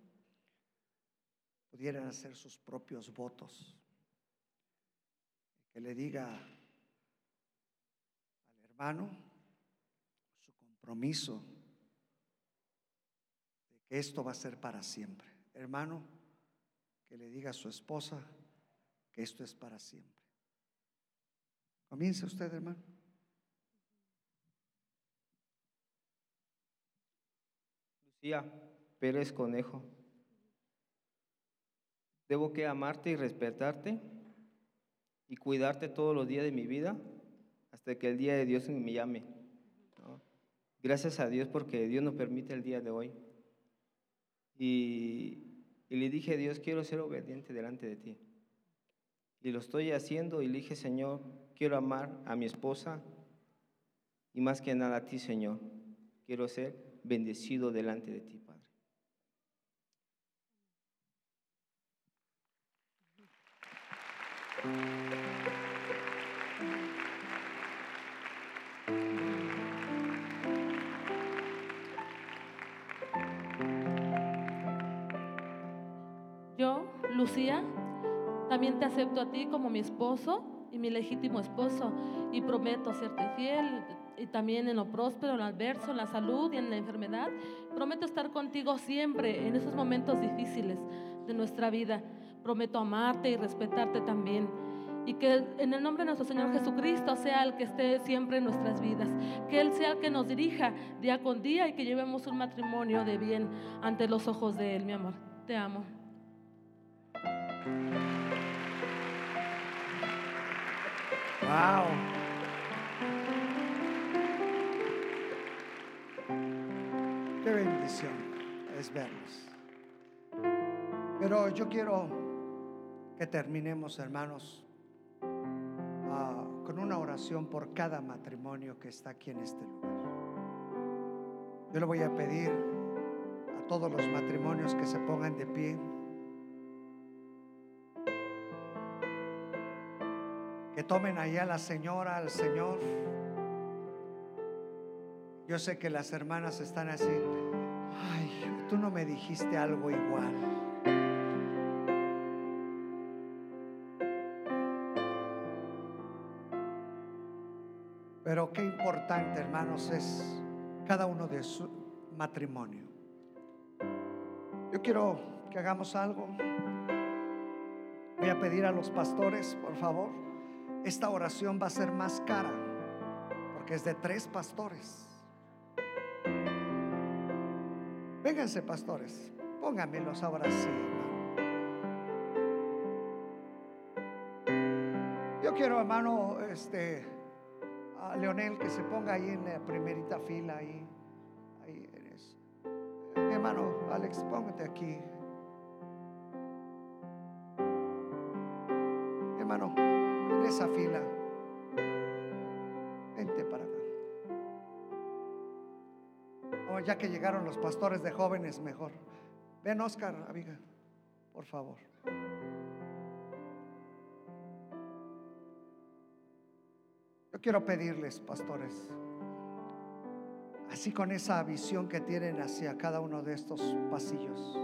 [SPEAKER 1] pudieran hacer sus propios votos. Que le diga al hermano su compromiso de que esto va a ser para siempre. Hermano, que le diga a su esposa que esto es para siempre. Comience usted, hermano.
[SPEAKER 2] Lucía Pérez Conejo. Debo que amarte y respetarte y cuidarte todos los días de mi vida hasta que el día de Dios me llame. Gracias a Dios porque Dios nos permite el día de hoy. Y, y le dije, Dios, quiero ser obediente delante de ti. Y lo estoy haciendo y le dije, Señor, quiero amar a mi esposa y más que nada a ti, Señor. Quiero ser bendecido delante de ti, Padre.
[SPEAKER 3] Yo, Lucía, también te acepto a ti como mi esposo y mi legítimo esposo y prometo serte fiel y también en lo próspero, en lo adverso, en la salud y en la enfermedad. Prometo estar contigo siempre en esos momentos difíciles de nuestra vida. Prometo amarte y respetarte también. Y que en el nombre de nuestro Señor Jesucristo sea el que esté siempre en nuestras vidas. Que Él sea el que nos dirija día con día y que llevemos un matrimonio de bien ante los ojos de Él, mi amor. Te amo.
[SPEAKER 1] Wow. Qué bendición es verlos. Pero yo quiero que terminemos, hermanos, ah, con una oración por cada matrimonio que está aquí en este lugar. Yo le voy a pedir a todos los matrimonios que se pongan de pie. Que tomen allá a la señora, al señor. Yo sé que las hermanas están así. Ay, tú no me dijiste algo igual. Pero qué importante, hermanos, es cada uno de su matrimonio. Yo quiero que hagamos algo. Voy a pedir a los pastores, por favor. Esta oración va a ser más cara porque es de tres pastores. Vénganse, pastores. Pónganmelos ahora sí. Yo quiero, hermano, este, Leonel que se ponga ahí en la primerita fila, ahí, ahí eres. Hermano Alex, póngate aquí. Hermano, en esa fila. Vente para acá. Oh, ya que llegaron los pastores de jóvenes, mejor. Ven, Oscar, amiga, por favor. Quiero pedirles, pastores, así con esa visión que tienen hacia cada uno de estos pasillos,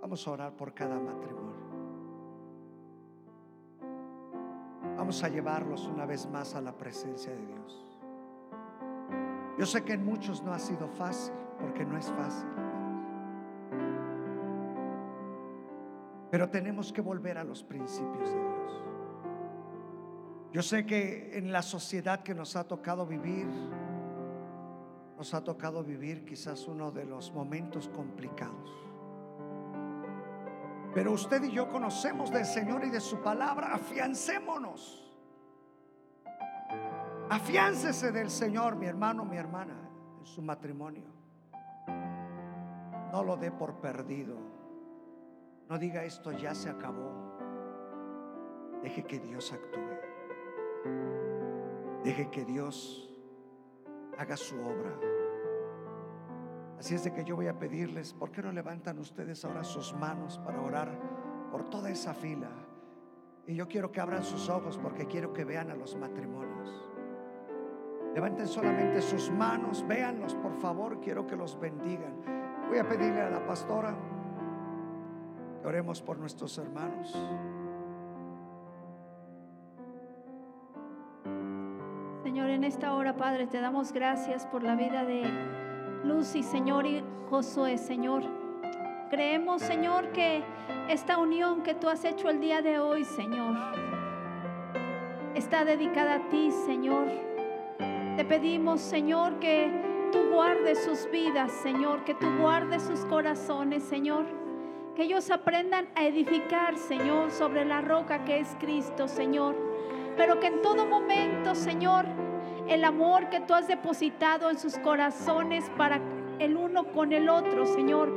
[SPEAKER 1] vamos a orar por cada matrimonio. Vamos a llevarlos una vez más a la presencia de Dios. Yo sé que en muchos no ha sido fácil, porque no es fácil. Pero tenemos que volver a los principios de Dios. Yo sé que en la sociedad que nos ha tocado vivir, nos ha tocado vivir quizás uno de los momentos complicados. Pero usted y yo conocemos del Señor y de su palabra, afiancémonos. Afiáncese del Señor, mi hermano, mi hermana, en su matrimonio. No lo dé por perdido. No diga esto ya se acabó. Deje que Dios actúe. Deje que Dios haga su obra. Así es de que yo voy a pedirles, ¿por qué no levantan ustedes ahora sus manos para orar por toda esa fila? Y yo quiero que abran sus ojos porque quiero que vean a los matrimonios. Levanten solamente sus manos, véanlos por favor, quiero que los bendigan. Voy a pedirle a la pastora que oremos por nuestros hermanos.
[SPEAKER 5] En esta hora, Padre, te damos gracias por la vida de Lucy, Señor, y Josué, Señor. Creemos, Señor, que esta unión que tú has hecho el día de hoy, Señor, está dedicada a ti, Señor. Te pedimos, Señor, que tú guardes sus vidas, Señor, que tú guardes sus corazones, Señor. Que ellos aprendan a edificar, Señor, sobre la roca que es Cristo, Señor. Pero que en todo momento, Señor, el amor que tú has depositado en sus corazones para el uno con el otro, Señor,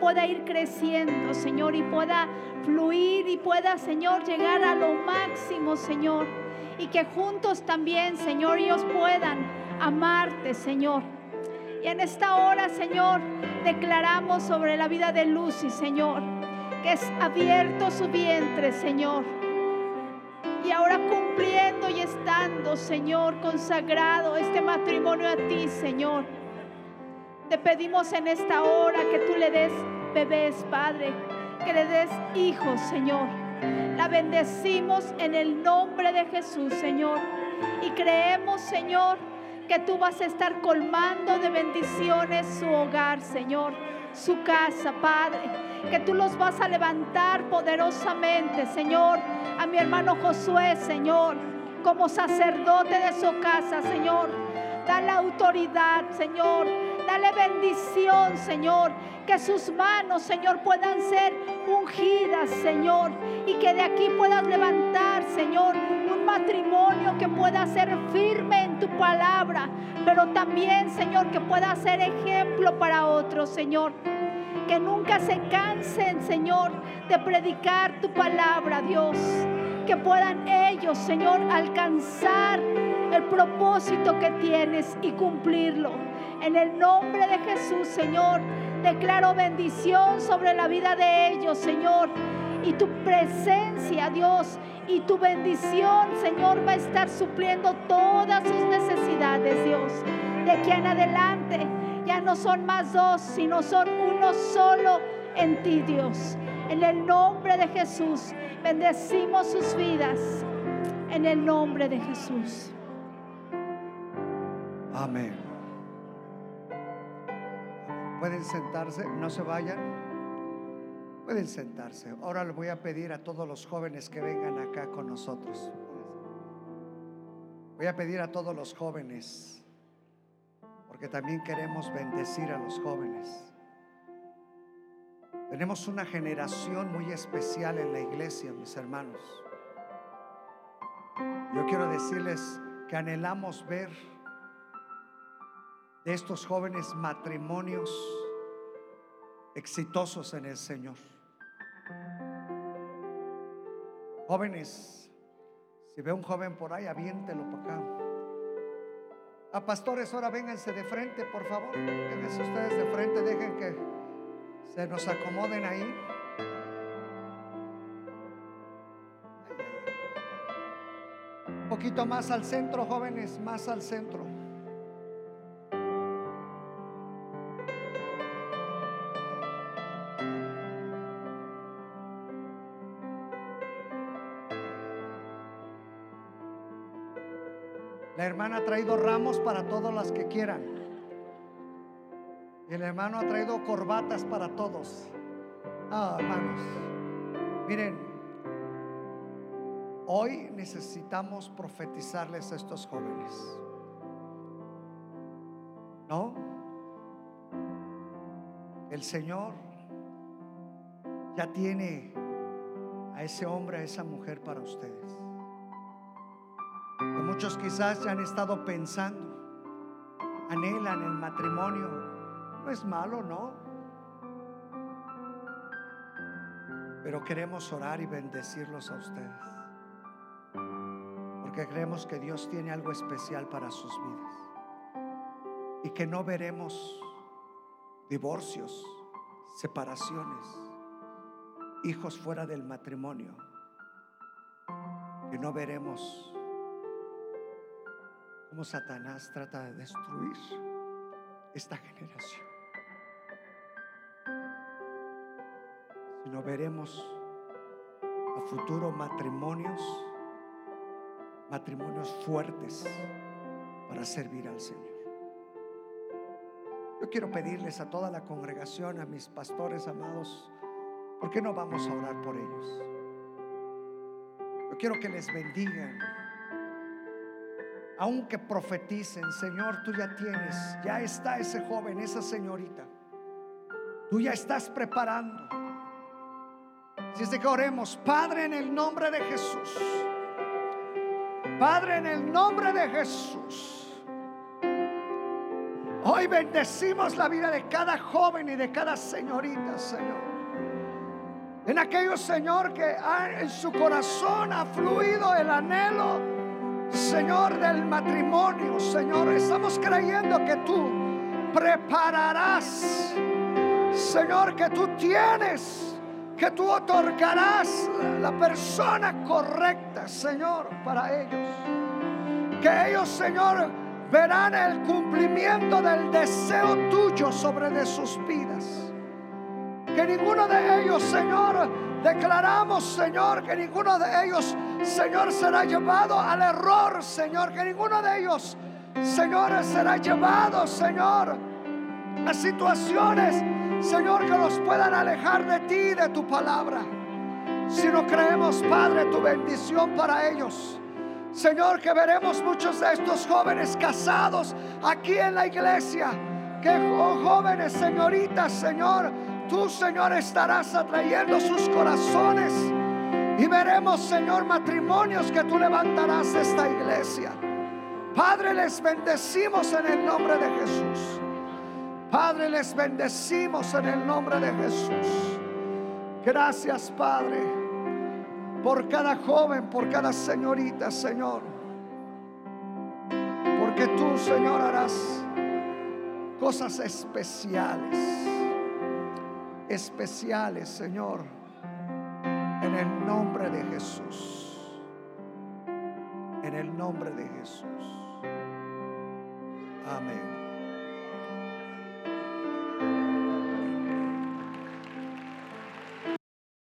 [SPEAKER 5] pueda ir creciendo, Señor, y pueda fluir y pueda, Señor, llegar a lo máximo, Señor. Y que juntos también, Señor, ellos puedan amarte, Señor. Y en esta hora, Señor, declaramos sobre la vida de Lucy, Señor, que es abierto su vientre, Señor. Y ahora cumpliendo Señor, consagrado este matrimonio a ti, Señor. Te pedimos en esta hora que tú le des bebés, Padre, que le des hijos, Señor. La bendecimos en el nombre de Jesús, Señor. Y creemos, Señor, que tú vas a estar colmando de bendiciones su hogar, Señor, su casa, Padre. Que tú los vas a levantar poderosamente, Señor. A mi hermano Josué, Señor, como sacerdote de su casa, Señor. Dale autoridad, Señor. Dale bendición, Señor. Que sus manos, Señor, puedan ser ungidas, Señor. Y que de aquí puedas levantar, Señor, un matrimonio que pueda ser firme en tu palabra. Pero también, Señor, que pueda ser ejemplo para otros, Señor. Que nunca se cansen, Señor, de predicar tu palabra, Dios. Que puedan ellos, Señor, alcanzar el propósito que tienes y cumplirlo. En el nombre de Jesús, Señor, declaro bendición sobre la vida de ellos, Señor. Y tu presencia, Dios, y tu bendición, Señor, va a estar supliendo todas sus necesidades, Dios. De aquí en adelante ya no son más dos, sino son uno solo en ti, Dios. En el nombre de Jesús, bendecimos sus vidas. En el nombre de Jesús.
[SPEAKER 1] Amén. Pueden sentarse, no se vayan. Pueden sentarse. Ahora le voy a pedir a todos los jóvenes que vengan acá con nosotros. Voy a pedir a todos los jóvenes, porque también queremos bendecir a los jóvenes. Tenemos una generación muy especial en la iglesia, mis hermanos. Yo quiero decirles que anhelamos ver de estos jóvenes matrimonios exitosos en el Señor. Jóvenes, si ve un joven por ahí, aviéntelo para acá. A pastores, ahora vénganse de frente, por favor. Vénganse ustedes de frente, dejen que se nos acomoden ahí. Un poquito más al centro, jóvenes, más al centro. La hermana ha traído ramos para todas las que quieran. El hermano ha traído corbatas para todos. Ah, hermanos. Miren, hoy necesitamos profetizarles a estos jóvenes. ¿No? El Señor ya tiene a ese hombre, a esa mujer para ustedes. Muchos quizás ya han estado pensando, anhelan el matrimonio. No es malo, ¿no? Pero queremos orar y bendecirlos a ustedes. Porque creemos que Dios tiene algo especial para sus vidas. Y que no veremos divorcios, separaciones, hijos fuera del matrimonio. Que no veremos cómo Satanás trata de destruir esta generación. Sino veremos a futuro matrimonios, matrimonios fuertes para servir al Señor. Yo quiero pedirles a toda la congregación, a mis pastores amados, ¿por qué no vamos a orar por ellos? Yo quiero que les bendigan aunque profeticen, Señor, tú ya tienes, ya está ese joven, esa señorita. Tú ya estás preparando. De que oremos, Padre, en el nombre de Jesús. Padre, en el nombre de Jesús. Hoy bendecimos la vida de cada joven y de cada señorita, Señor. En aquellos, Señor, que en su corazón ha fluido el anhelo Señor del matrimonio, Señor, estamos creyendo que tú prepararás, Señor, que tú tienes, que tú otorgarás la persona correcta, Señor, para ellos. Que ellos, Señor, verán el cumplimiento del deseo tuyo sobre de sus vidas. Que ninguno de ellos, Señor, Declaramos, Señor, que ninguno de ellos, Señor, será llevado al error, Señor, que ninguno de ellos, Señor, será llevado, Señor, a situaciones, Señor, que los puedan alejar de ti, de tu palabra. Si no creemos, Padre, tu bendición para ellos. Señor, que veremos muchos de estos jóvenes casados aquí en la iglesia. Que oh, jóvenes, señoritas, Señor, tú, Señor, estarás atrayendo sus corazones. Y veremos, Señor, matrimonios que tú levantarás esta iglesia. Padre, les bendecimos en el nombre de Jesús. Padre, les bendecimos en el nombre de Jesús. Gracias, Padre, por cada joven, por cada señorita, Señor. Porque tú, Señor, harás cosas especiales. Especiales, Señor. En el nombre de Jesús. En el nombre de Jesús. Amén.